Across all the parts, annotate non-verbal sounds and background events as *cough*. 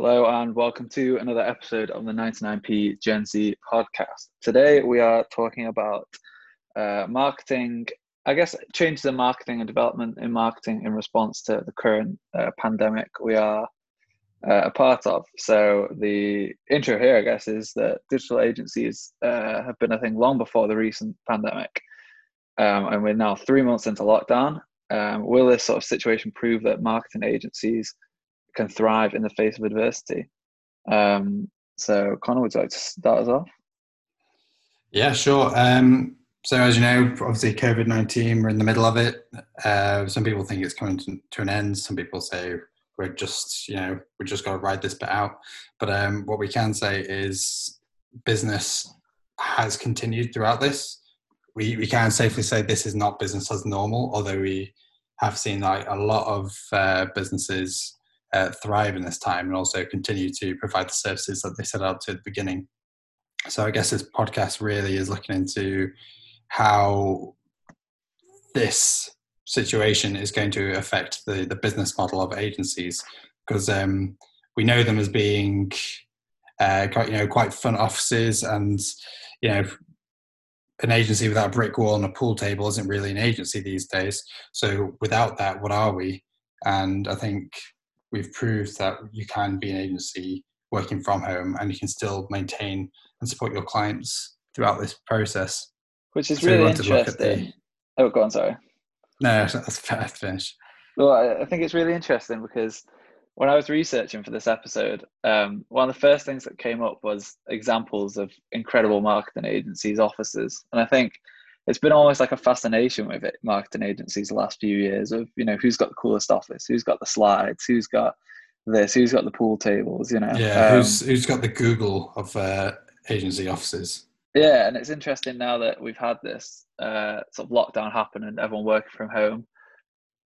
Hello and welcome to another episode of the 99p Gen Z podcast. Today we are talking about uh, marketing, I guess changes in marketing and development in marketing in response to the current uh, pandemic we are uh, a part of. So the intro here, I guess, is that digital agencies uh, have been a thing long before the recent pandemic, um, and we're now three months into lockdown. Um, will this sort of situation prove that marketing agencies can thrive in the face of adversity? Um, so, Connor, would you like to start us off? Yeah, sure. Um, so, as you know, obviously, COVID 19, we're in the middle of it. Uh, some people think it's coming to, to, an end. Some people say we're just, you know, we just got to ride this bit out. But um, what we can say is business has continued throughout this. We, we can safely say this is not business as normal, although we have seen like a lot of uh, businesses uh, thrive in this time and also continue to provide the services that they set out to at the beginning. So I guess this podcast really is looking into how this situation is going to affect the, the business model of agencies because um, we know them as being uh, quite, you know quite fun offices and you know an agency without a brick wall and a pool table isn't really an agency these days so without that what are we and i think we've proved that you can be an agency working from home and you can still maintain and support your clients throughout this process. Which is so really interesting. The... Oh, go on, sorry. No, *laughs* that's finish. Well, I think it's really interesting because when I was researching for this episode, um, one of the first things that came up was examples of incredible marketing agencies' offices. And I think it's been almost like a fascination with it, marketing agencies the last few years of you know who's got the coolest office, who's got the slides, who's got this, who's got the pool tables, you know. Yeah, um, who's who's got the Google of uh, agency offices. Yeah, and it's interesting now that we've had this uh, sort of lockdown happen and everyone working from home.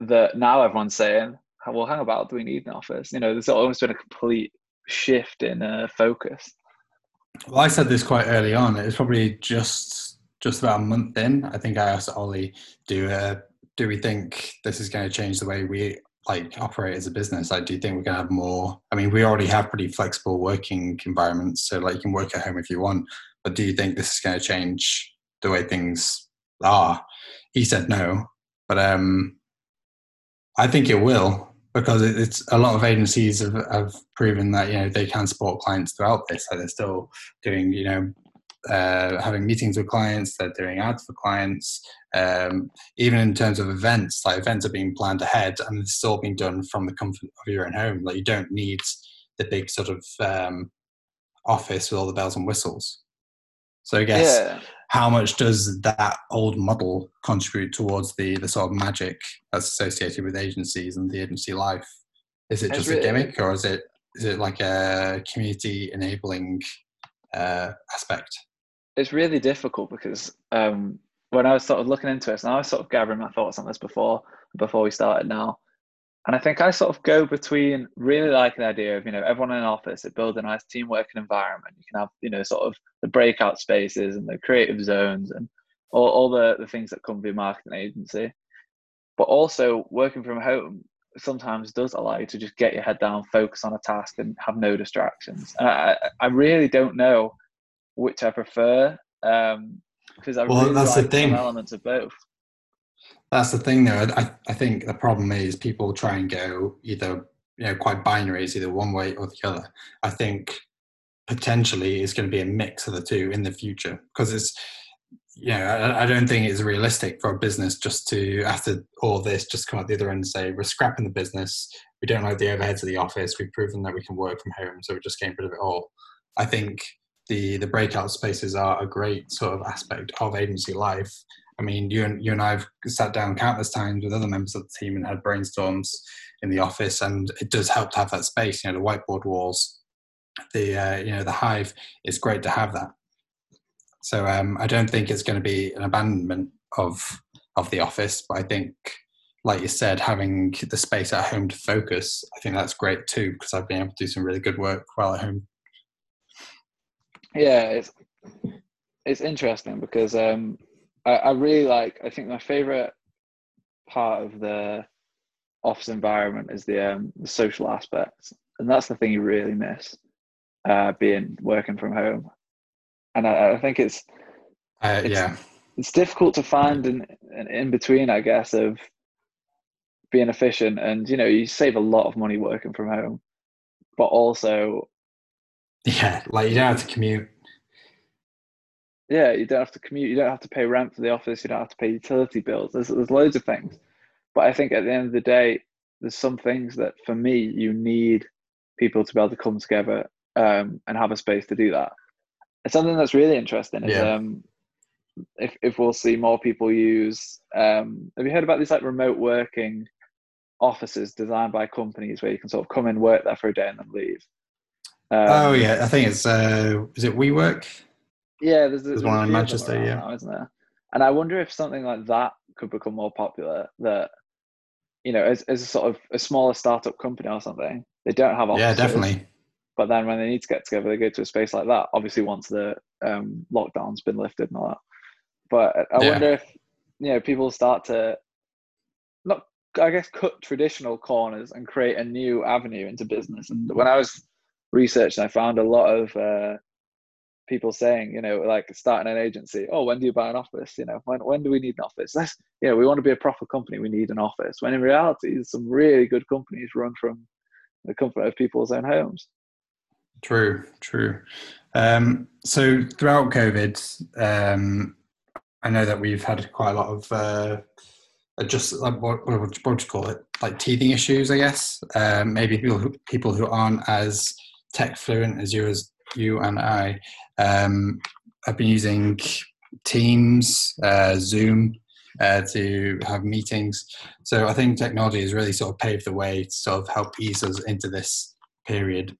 That now everyone's saying, "Well, hang about, do we need an office?" You know, there's almost been a complete shift in uh, focus. Well, I said this quite early on. It was probably just just about a month in, I think I asked Ollie, "Do uh, do we think this is going to change the way we like operate as a business? Like, do you think we're going to have more? I mean, we already have pretty flexible working environments, so like you can work at home if you want. But do you think this is going to change the way things are?" He said no, but um, I think it will because it's a lot of agencies have, have proven that you know they can support clients throughout this. So they're still doing you know uh, having meetings with clients, they're doing ads for clients. Um, even in terms of events, like events are being planned ahead and it's all being done from the comfort of your own home. Like you don't need the big sort of um, office with all the bells and whistles. So I guess yeah. how much does that old model contribute towards the the sort of magic that's associated with agencies and the agency life? Is it just really, a gimmick, or is it is it like a community enabling uh, aspect? It's really difficult because um, when I was sort of looking into it, and I was sort of gathering my thoughts on this before before we started now, and I think I sort of go between really liking the idea of you know everyone in an office, it builds a nice team working environment. You can have you know sort of the breakout spaces and the creative zones and all, all the, the things that come with a marketing agency. But also working from home sometimes does allow you to just get your head down, focus on a task, and have no distractions. And I, I really don't know which I prefer um, because I well, really that's like the thing. elements of both. That's the thing, though. I, I think the problem is people try and go either you know quite binary, it's either one way or the other. I think potentially it's going to be a mix of the two in the future because it's you know I, I don't think it's realistic for a business just to after all this just come out the other end and say we're scrapping the business we don't like the overheads of the office we've proven that we can work from home so we're just getting rid of it all i think the the breakout spaces are a great sort of aspect of agency life. I mean, you and you and I've sat down countless times with other members of the team and had brainstorms in the office, and it does help to have that space. You know, the whiteboard walls, the uh, you know the hive. It's great to have that. So um, I don't think it's going to be an abandonment of of the office, but I think, like you said, having the space at home to focus, I think that's great too because I've been able to do some really good work while at home yeah, it's it's interesting because um, I, I really like. I think my favorite part of the office environment is the um, the social aspects, and that's the thing you really miss, uh, being working from home. And I, I think it's, uh, it's, yeah, it's difficult to find an, an in between, I guess, of being efficient and you know you save a lot of money working from home, but also yeah, like you don't have to commute. Yeah, you don't have to commute. You don't have to pay rent for the office. You don't have to pay utility bills. There's there's loads of things, but I think at the end of the day, there's some things that for me you need people to be able to come together um, and have a space to do that. And something that's really interesting is Yeah. um, if if we'll see more people use. Um, have you heard about these like remote working offices designed by companies where you can sort of come and work there for a day and then leave? Um, oh yeah, I think it's uh, is it WeWork? Yeah, there's, There's there's one in few of them Manchester, yeah. now, isn't there? And I wonder if something like that could become more popular. That you know, as, as a sort of a smaller startup company or something, they don't have offices. Yeah, definitely. But then when they need to get together, they go to a space like that. Obviously, once the um, lockdown's been lifted and all that. But I Yeah. wonder if you know people start to not, I guess, cut traditional corners and create a new avenue into business. And when I was researching, I found a lot of uh, people saying, you know, like starting an agency. Oh, when do you buy an office? You know, when when do we need an office? That's you know, we want to be a proper company. We need an office. When in reality, some really good companies run from the comfort of people's own homes. True, true. Um, so throughout COVID, um, I know that we've had quite a lot of uh, just like what, what what would you call it? Like teething issues, I guess. Um, maybe people who, people who aren't as tech fluent as you as you and I um, have been using Teams, uh, Zoom uh, to have meetings. So I think technology has really sort of paved the way to sort of help ease us into this period.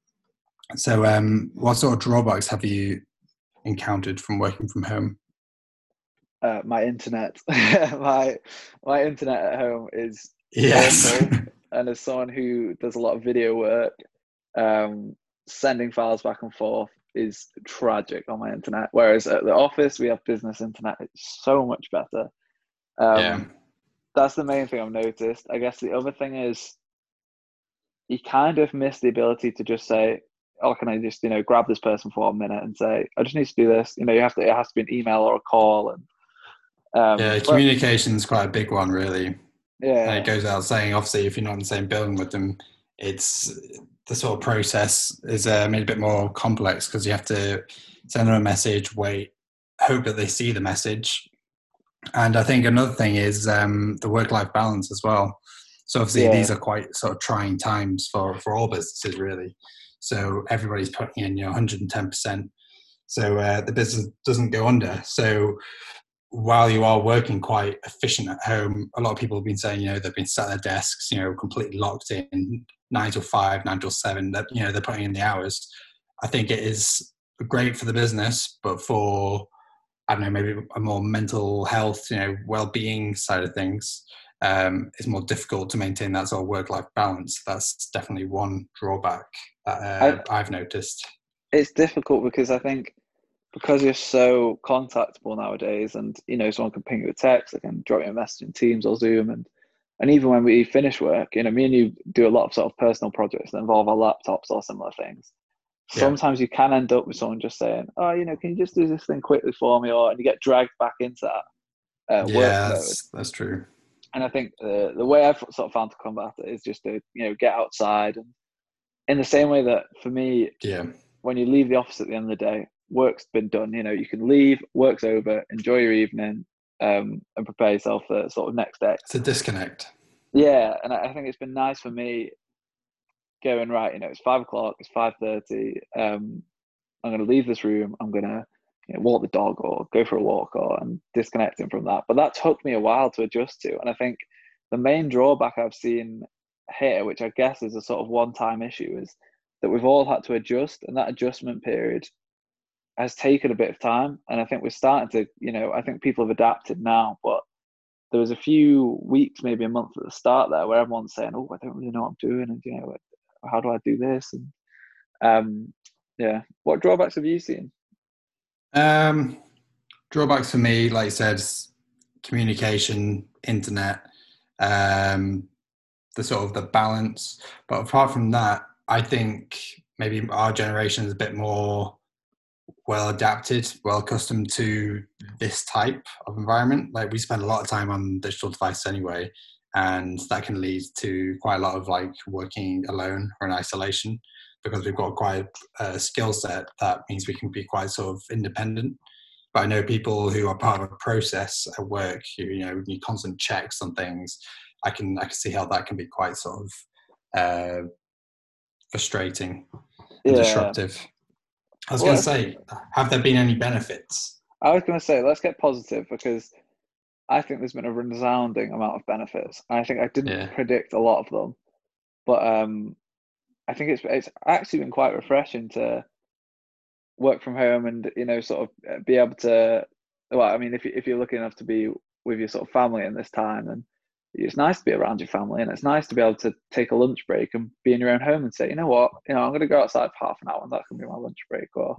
So, um, what sort of drawbacks have you encountered from working from home? Uh, my internet, *laughs* my my internet at home is Yes. awful. and as someone who does a lot of video work, um, sending files back and forth is tragic on my internet. Whereas at the office, we have business internet. It's so much better. Um, yeah. That's the main thing I've noticed. I guess the other thing is you kind of miss the ability to just say, "Oh, can I just you know grab this person for a minute and say I just need to do this?" You know, you have to. It has to be an email or a call, and um, Yeah, communication is quite a big one, really. And yeah, it goes without saying, obviously, if you're not in the same building with them, it's the sort of process is uh, made a bit more complex because you have to send them a message, wait, hope that they see the message. And I think another thing is um, the work life balance as well. So, obviously, Yeah. these are quite sort of trying times for, for all businesses, really. So, everybody's putting in, you know, 110%. So, uh, the business doesn't go under. So, while you are working quite efficient at home, a lot of people have been saying, you know, they've been sat at their desks, you know, completely locked in, nine till five, nine till seven, that, you know, they're putting in the hours. I think it is great for the business, but for, I don't know, maybe a more mental health, you know, well-being side of things, um, it's more difficult to maintain that sort of work-life balance. That's definitely one drawback that uh, I've noticed. it's difficult because I think because you're so contactable nowadays, and you know, someone can ping you a text, they can drop you a message in Teams or Zoom, and and even when we finish work, you know, me and you do a lot of sort of personal projects that involve our laptops or similar things. Yeah. Sometimes you can end up with someone just saying, "Oh, you know, can you just do this thing quickly for me?" Or and you get dragged back into that uh, yeah, that's, that's true. And I think uh, the way I've sort of found to combat it is just to you know get outside, and in the same way that for me, Yeah. when you leave the office at the end of the day, work's been done. You know, you can leave, work's over, enjoy your evening, um, and prepare yourself for sort of next day. It's a disconnect. Yeah, and I think it's been nice for me going right. You know, it's five o'clock, it's five thirty. Um, I'm going to leave this room. I'm going to you know, walk the dog or go for a walk or I'm disconnecting from that. But that took me a while to adjust to, and I think the main drawback I've seen here, which I guess is a sort of one-time issue, is that we've all had to adjust, and that adjustment period has taken a bit of time. And I think we're starting to, you know, I think people have adapted now, but there was a few weeks, maybe a month at the start there, where everyone's saying, "Oh, I don't really know what I'm doing," and you know, how do I do this? And um, yeah, what drawbacks have you seen? Um, drawbacks for me, like you said, communication, internet, um, the sort of the balance. But apart from that, I think maybe our generation is a bit more well adapted, well accustomed to this type of environment. Like we spend a lot of time on digital devices anyway, and that can lead to quite a lot of like working alone or in isolation because we've got quite a skill set that means we can be quite sort of independent. But I know people who are part of a process at work, who, you know, we need constant checks on things. I can I can see how that can be quite sort of uh, frustrating and yeah. disruptive. I was well, going to say, have there been any benefits? I was going to say, let's get positive because I think there's been a resounding amount of benefits. I think I didn't yeah. predict a lot of them, but um, I think it's it's actually been quite refreshing to work from home and you know sort of uh, be able to. Well, I mean, if you, if you're lucky enough to be with your sort of family in this time, and it's nice to be around your family, and it's nice to be able to take a lunch break and be in your own home and say, you know what, you know, I'm going to go outside for half an hour, and that can be my lunch break. Or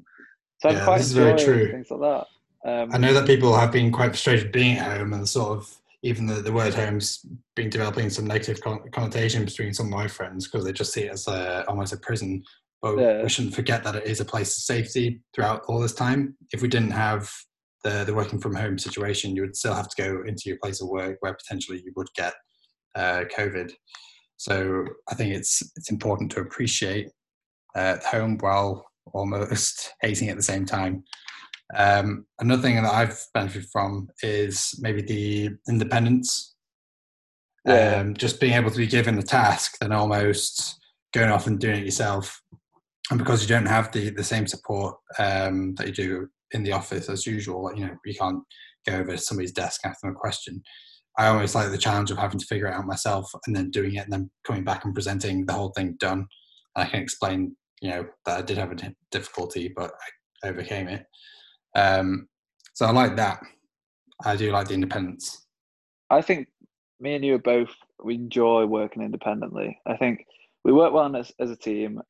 so I'm yeah, quite this is very true. Things like that. Um, I know that people have been quite frustrated being at home and sort of even the, the word home's been developing some negative connotation between some of my friends because they just see it as a, almost a prison. But yeah. we shouldn't forget that it is a place of safety throughout all this time. If we didn't have the, the working from home situation, you would still have to go into your place of work where potentially you would get uh, COVID. So I think it's it's important to appreciate uh, home while almost *laughs* hating at the same time. Um, another thing that I've benefited from is maybe the independence. Yeah. Um, just being able to be given a task, then almost going off and doing it yourself. And because you don't have the, the same support um, that you do in the office as usual, you know, you can't go over to somebody's desk and ask them a question. I always like the challenge of having to figure it out myself and then doing it and then coming back and presenting the whole thing done. And I can explain, you know, that I did have a difficulty, but I overcame it. Um, so I like that. I do like the independence. I think me and you are both we enjoy working independently. I think we work well as as a team,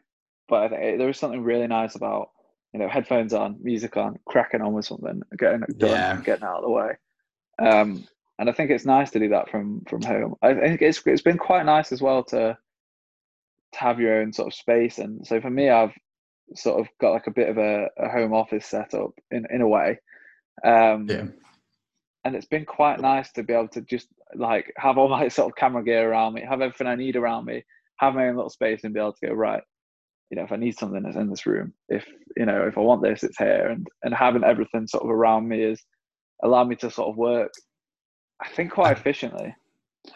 but think there is something really nice about you know headphones on, music on, cracking on with something, getting it done, yeah. getting out of the way. Um, and I think it's nice to do that from from home. I think it's it's been quite nice as well to to have your own sort of space. And so for me, I've sort of got like a bit of a, a home office setup in in a way. Um, yeah. And it's been quite nice to be able to just like have all *laughs* my sort of camera gear around me, have everything I need around me, have my own little space, and be able to go right. You know, if I need something, it's in this room. If you know, if I want this, it's here. And and having everything sort of around me is allow me to sort of work. I think quite efficiently.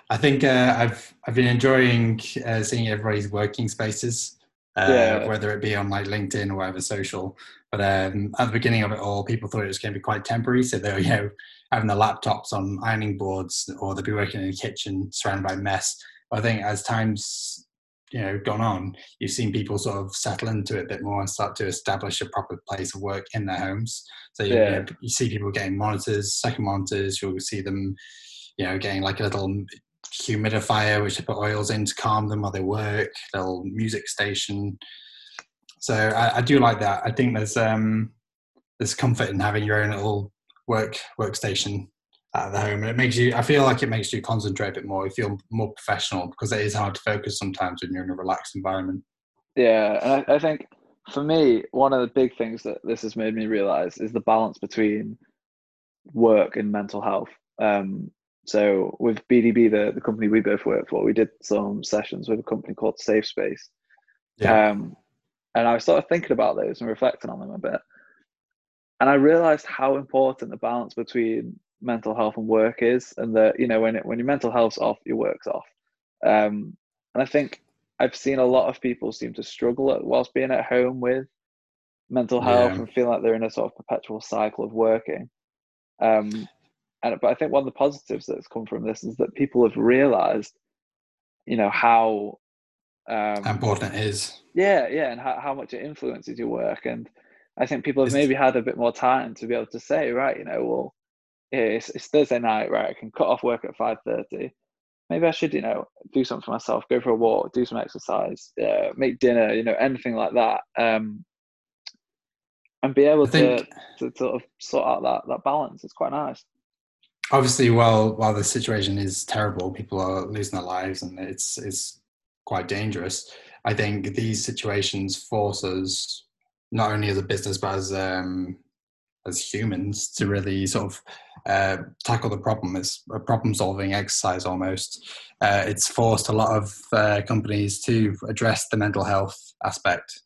I think uh, I've I've been enjoying uh, seeing everybody's working spaces uh, yeah. whether it be on like LinkedIn or whatever social. But um, at the beginning of it all, people thought it was going to be quite temporary, so they were you know having their laptops on ironing boards, or they'd be working in the kitchen surrounded by mess. But I think as times you know gone on, you've seen people sort of settle into it a bit more and start to establish a proper place of work in their homes. So you, yeah. you, know, you see people getting monitors, second monitors. You'll see them, you know, getting like a little humidifier which they put oils in to calm them while they work, little music station. So I, I do like that. I think there's um, there's comfort in having your own little work workstation at the home, and it makes you. I feel like it makes you concentrate a bit more. You feel more professional because it is hard to focus sometimes when you're in a relaxed environment. Yeah, and I, I think for me, one of the big things that this has made me realize is the balance between work and mental health. Um, so with BDB, the, the company we both work for, we did some sessions with a company called Safe Space. Yeah. Um, and I was sort of thinking about those and reflecting on them a bit. And I realized how important the balance between mental health and work is, and that you know when it, when your mental health's off, your work's off. Um, and I think I've seen a lot of people seem to struggle at, whilst being at home with mental health yeah. and feel like they're in a sort of perpetual cycle of working. Um, and but I think one of the positives that's come from this is that people have realised, you know, how um, important it is. Yeah, yeah, and how, how much it influences your work. And I think people have it's, maybe had a bit more time to be able to say, right, you know, well, it's, it's Thursday night, right? I can cut off work at five thirty. Maybe I should, you know, do something for myself, go for a walk, do some exercise, uh, make dinner, you know, anything like that. Um, and be able to, to sort of sort out that that balance. It's quite nice obviously, while while the situation is terrible, people are losing their lives, and it's it's quite dangerous. I think these situations force us, not only as a business but as um, as humans, to really sort of uh, tackle the problem. It's a problem-solving exercise almost. Uh, it's forced a lot of uh, companies to address the mental health aspect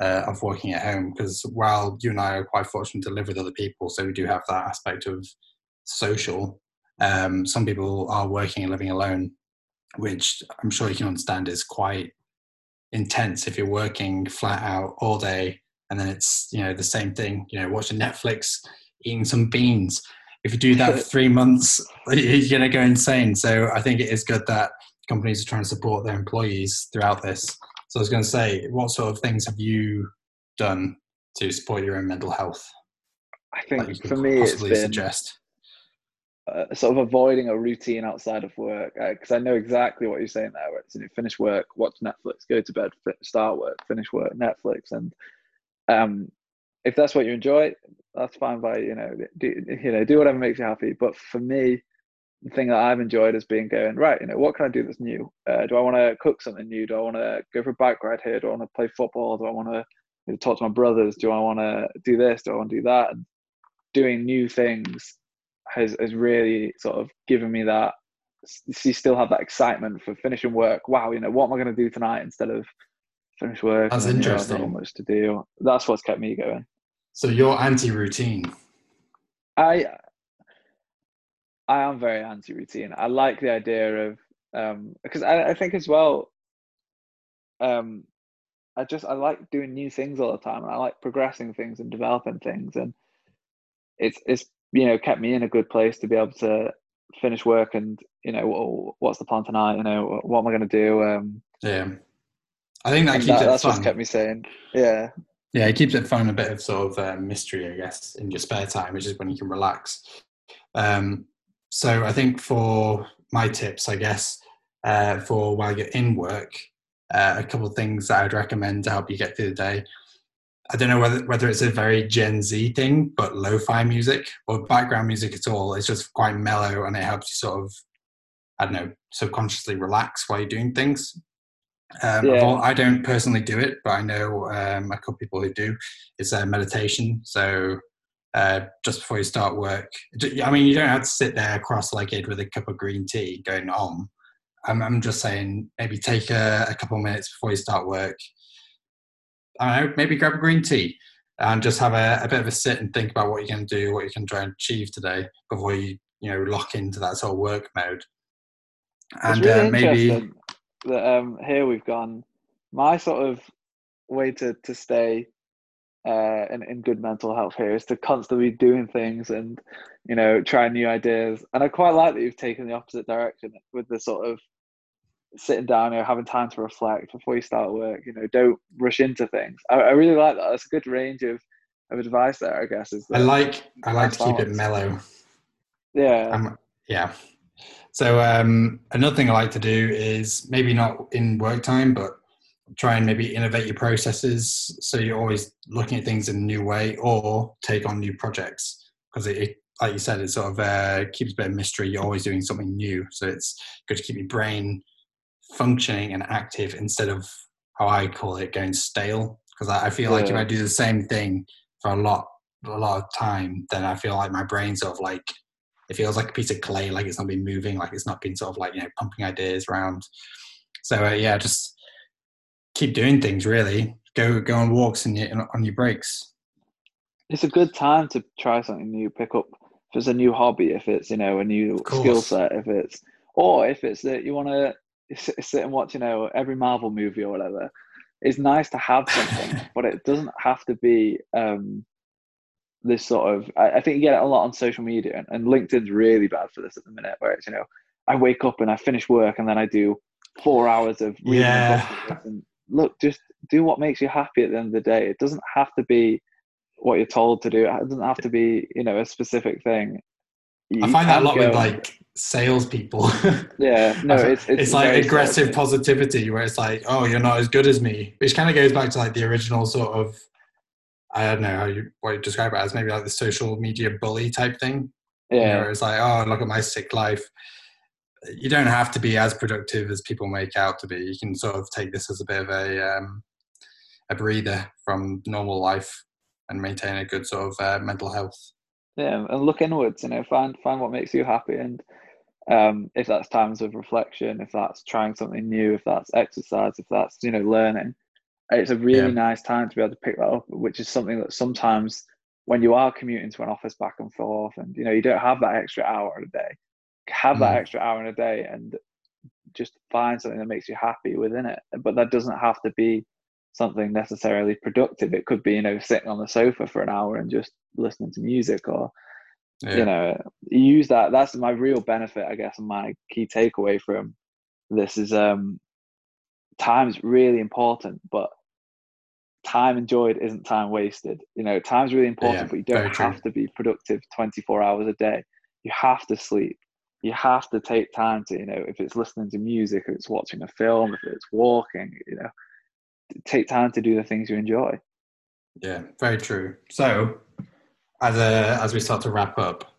uh, of working at home because while you and I are quite fortunate to live with other people, so we do have that aspect of social. Um, some people are working and living alone, which I'm sure you can understand is quite intense if you're working flat out all day and then it's you know the same thing you know watching netflix eating some beans. If you do that for *laughs* three months *laughs* you're going to go insane. So i think it is good that companies are trying to support their employees throughout this. So i was going to say what sort of things have you done to support your own mental health i think for me it's been suggest? uh, sort of avoiding a routine outside of work because uh, I know exactly what you're saying there. Where it's you know, finish work, watch Netflix, go to bed, start work, finish work, Netflix, and um, if that's what you enjoy, that's fine. By you know, do, you know, do whatever makes you happy. But for me, the thing that I've enjoyed has been going right. You know, what can I do that's new? Uh, do I want to cook something new? Do I want to go for a bike ride here? Do I want to play football? Do I want to you know, talk to my brothers? Do I want to do this? Do I want to do that? And doing new things has has really sort of given me that. You still have that excitement for finishing work. Wow, you know, what am I going to do tonight instead of finish work. That's interesting. You know, much to do. That's what's kept me going. So you're anti-routine. I I am very anti-routine. I like the idea of um, because I, I think as well. Um, I just I like doing new things all the time, and I like progressing things and developing things, and it's it's you know kept me in a good place to be able to finish work and you know what's the plan tonight you know what am i going to do um yeah I think that keeps that, it that's fun. what's kept me saying, yeah. Yeah, it keeps it fun, a bit of sort of uh, mystery, I guess, in your spare time, which is when you can relax. Um, so I think for my tips, I guess, uh, for while you're in work, uh, a couple of things that I'd recommend to help you get through the day. I don't know whether whether it's a very Gen Z thing, but lo-fi music or background music at all. It's just quite mellow and it helps you sort of, I don't know, subconsciously relax while you're doing things. Um, yeah. I don't personally do it, but I know um, a couple people who do. It's a meditation. So uh, just before you start work, I mean, you don't have to sit there cross-legged with a cup of green tea going on. I'm, I'm just saying, maybe take a, a couple minutes before you start work. I don't know, maybe grab a green tea and just have a, a bit of a sit and think about what you're going to do, what you can try and achieve today before you, you know, lock into that sort of work mode. And really uh, maybe that um, here we've gone. My sort of way to to stay uh, in in good mental health here is to constantly be doing things and you know trying new ideas. And I quite like that you've taken the opposite direction with the sort of sitting down here, having time to reflect before you start work. You know, don't rush into things. I, I really like that. That's a good range of of advice there. I guess is. I like I like to balance. keep it mellow. Yeah. Um, yeah. So um, another thing I like to do is maybe not in work time, but try and maybe innovate your processes so you're always looking at things in a new way, or take on new projects because it, it like you said, it sort of uh, keeps a bit of mystery. You're always doing something new, so it's good to keep your brain functioning and active instead of how I call it going stale. Because I, I, feel yeah. like if I do the same thing for a lot, a lot of time, then I feel like my brain sort of like it feels like a piece of clay, like it's not been moving, like it's not been sort of like you know pumping ideas around. So uh, yeah, just keep doing things. Really, go go on walks and on your breaks. It's a good time to try something new. Pick up if it's a new hobby, if it's you know a new skill set, if it's or if it's that you want to sit and watch you know every Marvel movie or whatever. It's nice to have something, *laughs* but it doesn't have to be um, this sort of I, I, think you get it a lot on social media and, and LinkedIn's really bad for this at the minute where it's you know I wake up and I finish work and then I do four hours of reading yeah. and look just do what makes you happy at the end of the day. It doesn't have to be what you're told to do. It doesn't have to be you know a specific thing. You I find that a lot with like salespeople. *laughs* yeah, no, it's it's, it's like aggressive positivity where it's like, oh, you're not as good as me, which kind of goes back to like the original sort of I don't know how you what you describe it as maybe like the social media bully type thing. Yeah, you know, it's like oh look at my sick life. you don't have to be as productive as people make out to be. You can sort of take this as a bit of a um, a breather from normal life and maintain a good sort of uh, mental health. Yeah, and look inwards. You know, find find what makes you happy, and um, if that's times of reflection, if that's trying something new, if that's exercise, if that's you know learning, it's a really yeah. nice time to be able to pick that up. Which is something that sometimes when you are commuting to an office back and forth, and you know you don't have that extra hour in a day, have mm. that extra hour in a day, and just find something that makes you happy within it. But that doesn't have to be something necessarily productive. It could be, you know, sitting on the sofa for an hour and just listening to music or, yeah. you know, use that. That's my real benefit, I guess, and my key takeaway from this is um time's really important, but time enjoyed isn't time wasted. You know, time's really important, yeah, but you don't have true. to be productive 24 hours a day. You have to sleep. You have to take time to, you know, if it's listening to music, if it's watching a film, if it's walking, you know, take time to do the things you enjoy. Yeah, very true. So, as a as we start to wrap up,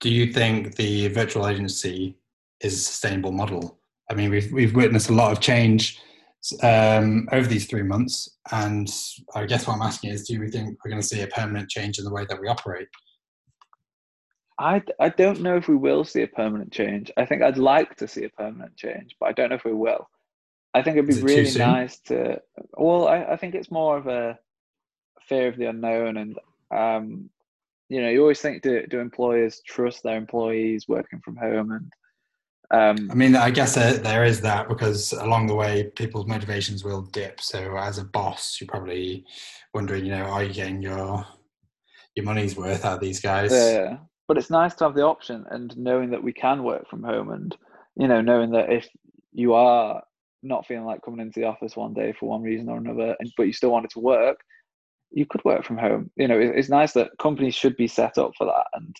do you think the virtual agency is a sustainable model? I mean, we've we've witnessed a lot of change um, over these three months, and I guess what I'm asking is, do we think we're going to see a permanent change in the way that we operate? I, I don't know if we will see a permanent change. I think I'd like to see a permanent change, but I don't know if we will. I think it'd be it really nice to. Well, I, I think it's more of a fear of the unknown, and um, you know, you always think do do employers trust their employees working from home, and um, I mean, I guess there, there is that because along the way, people's motivations will dip. So, as a boss, you're probably wondering, you know, are you getting your your money's worth out of these guys? Yeah, but it's nice to have the option and knowing that we can work from home, and you know, knowing that if you are not feeling like coming into the office one day for one reason or another, but you still wanted to work, you could work from home. You know, it's nice that companies should be set up for that. And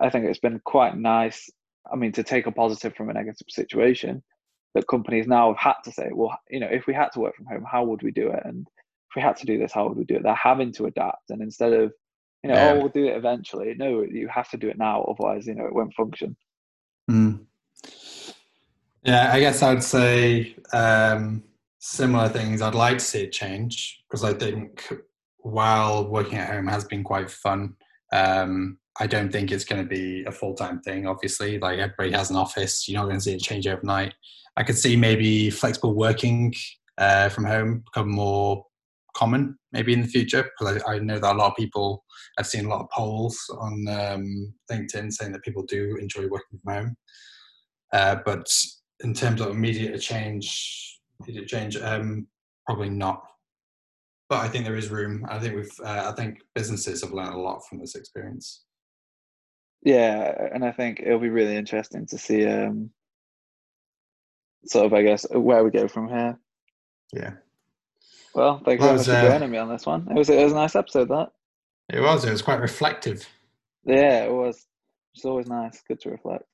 I think it's been quite nice. I mean, to take a positive from a negative situation, that companies now have had to say, well, you know, if we had to work from home, how would we do it? And if we had to do this, how would we do it? They're having to adapt. And instead of, you know, yeah. oh, we'll do it eventually. No, you have to do it now. Otherwise, you know, it won't function. Mm. Yeah, I guess I'd say um, similar things. I'd like to see it change because I think while working at home has been quite fun, um, I don't think it's going to be a full time thing. Obviously, like everybody has an office, you're not going to see it change overnight. I could see maybe flexible working uh, from home become more common maybe in the future because I, I, know that a lot of people I've seen a lot of polls on um, LinkedIn saying that people do enjoy working from home. Uh, but in terms of immediate change, immediate change, um, probably not. But I think there is room. I think we've. Uh, I think businesses have learned a lot from this experience. Yeah, and I think it'll be really interesting to see, um, sort of, I guess, where we go from here. Yeah. Well, so much for uh, joining me on this one. It was it was a nice episode. That. It was. It was quite reflective. Yeah, it was. It's always nice. Good to reflect.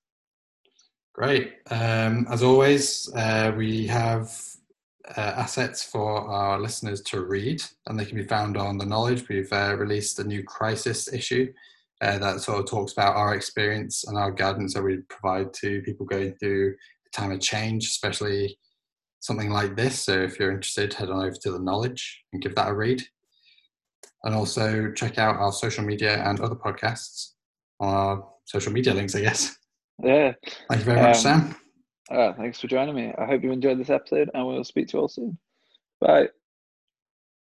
Great. Um, as always, uh, we have uh, assets for our listeners to read, and they can be found on the Knowledge. We've uh, released a new crisis issue uh, that sort of talks about our experience and our guidance that we provide to people going through a time of change, especially something like this. So, if you're interested, head on over to the Knowledge and give that a read. And also check out our social media and other podcasts on our social media links, I guess. Yeah. Thank you very much, um, Sam. Uh, thanks for joining me. I hope you enjoyed this episode and we'll speak to you all soon. Bye.